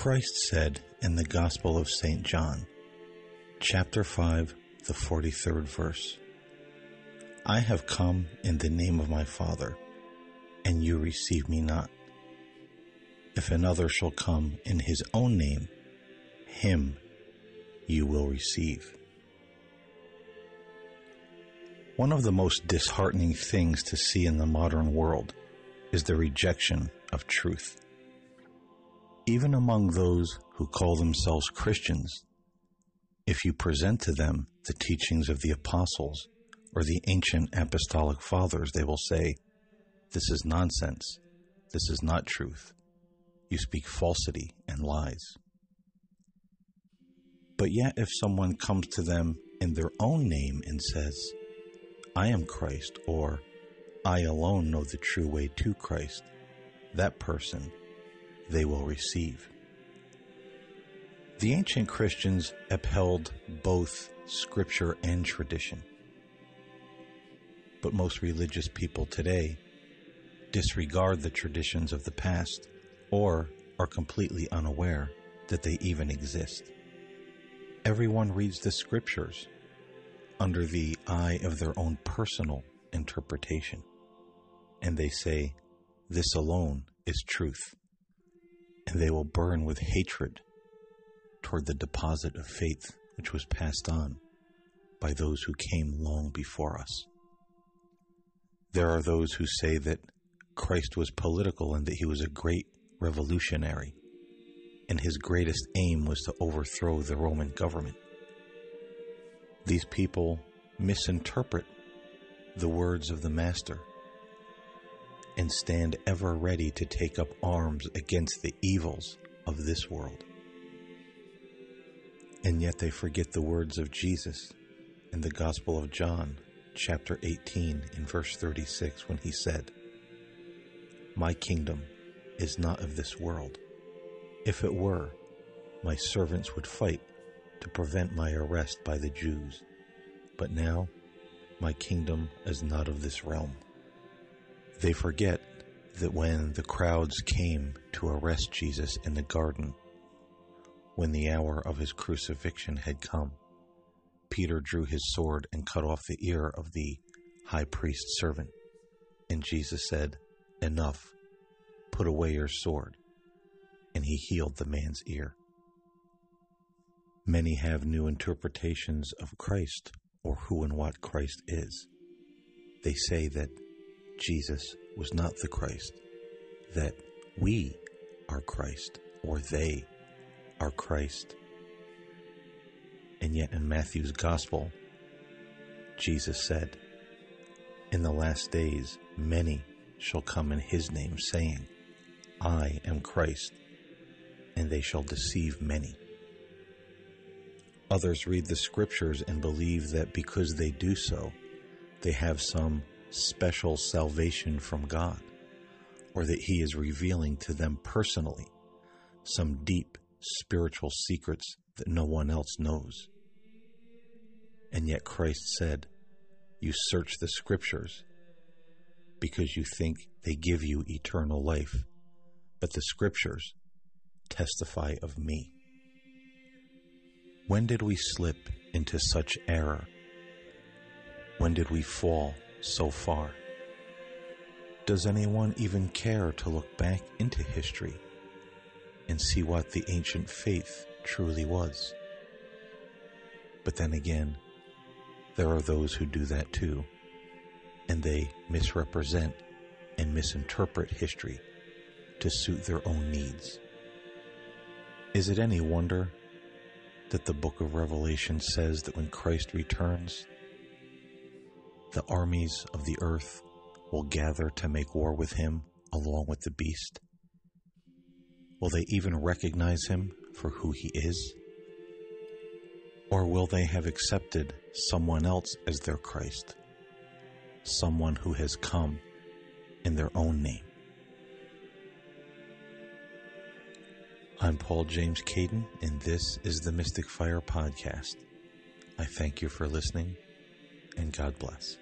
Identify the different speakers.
Speaker 1: Christ said in the Gospel of St. John, chapter 5, the 43rd verse, I have come in the name of my Father, and you receive me not. If another shall come in his own name, him you will receive. One of the most disheartening things to see in the modern world is the rejection of truth. Even among those who call themselves Christians, if you present to them the teachings of the apostles or the ancient apostolic fathers, they will say, This is nonsense. This is not truth. You speak falsity and lies. But yet, if someone comes to them in their own name and says, I am Christ, or I alone know the true way to Christ, that person they will receive. The ancient Christians upheld both scripture and tradition. But most religious people today disregard the traditions of the past or are completely unaware that they even exist. Everyone reads the scriptures under the eye of their own personal interpretation, and they say, This alone is truth and they will burn with hatred toward the deposit of faith which was passed on by those who came long before us. There are those who say that Christ was political and that he was a great revolutionary, and his greatest aim was to overthrow the Roman government. These people misinterpret the words of the Master and stand ever ready to take up arms against the evils of this world. And yet they forget the words of Jesus in the Gospel of John, chapter 18, in verse 36, when he said, My kingdom is not of this world. If it were, my servants would fight to prevent my arrest by the Jews. But now, my kingdom is not of this realm. They forget that when the crowds came to arrest Jesus in the garden, when the hour of his crucifixion had come, Peter drew his sword and cut off the ear of the high priest's servant. And Jesus said, Enough, put away your sword. And he healed the man's ear. Many have new interpretations of Christ or who and what Christ is. They say that Jesus was not the Christ, that we are Christ, or they are Christ. And yet in Matthew's Gospel, Jesus said, In the last days, many shall come in his name, saying, I am Christ, and they shall deceive many. Others read the scriptures and believe that because they do so, they have some special salvation from God, or that He is revealing to them personally some deep spiritual secrets that no one else knows. And yet Christ said, You search the scriptures because you think they give you eternal life, but the scriptures testify of me. When did we slip into such error? When did we fall so far? Does anyone even care to look back into history and see what the ancient faith truly was? But then again, there are those who do that too, and they misrepresent and misinterpret history to suit their own needs. Is it any wonder that the book of Revelation says that when Christ returns, the armies of the earth will gather to make war with him along with the beast? Will they even recognize him for who he is? Or will they have accepted someone else as their Christ? Someone who has come in their own name. I'm Paul James Caiden, and this is the Mystic Fire Podcast. I thank you for listening and God bless.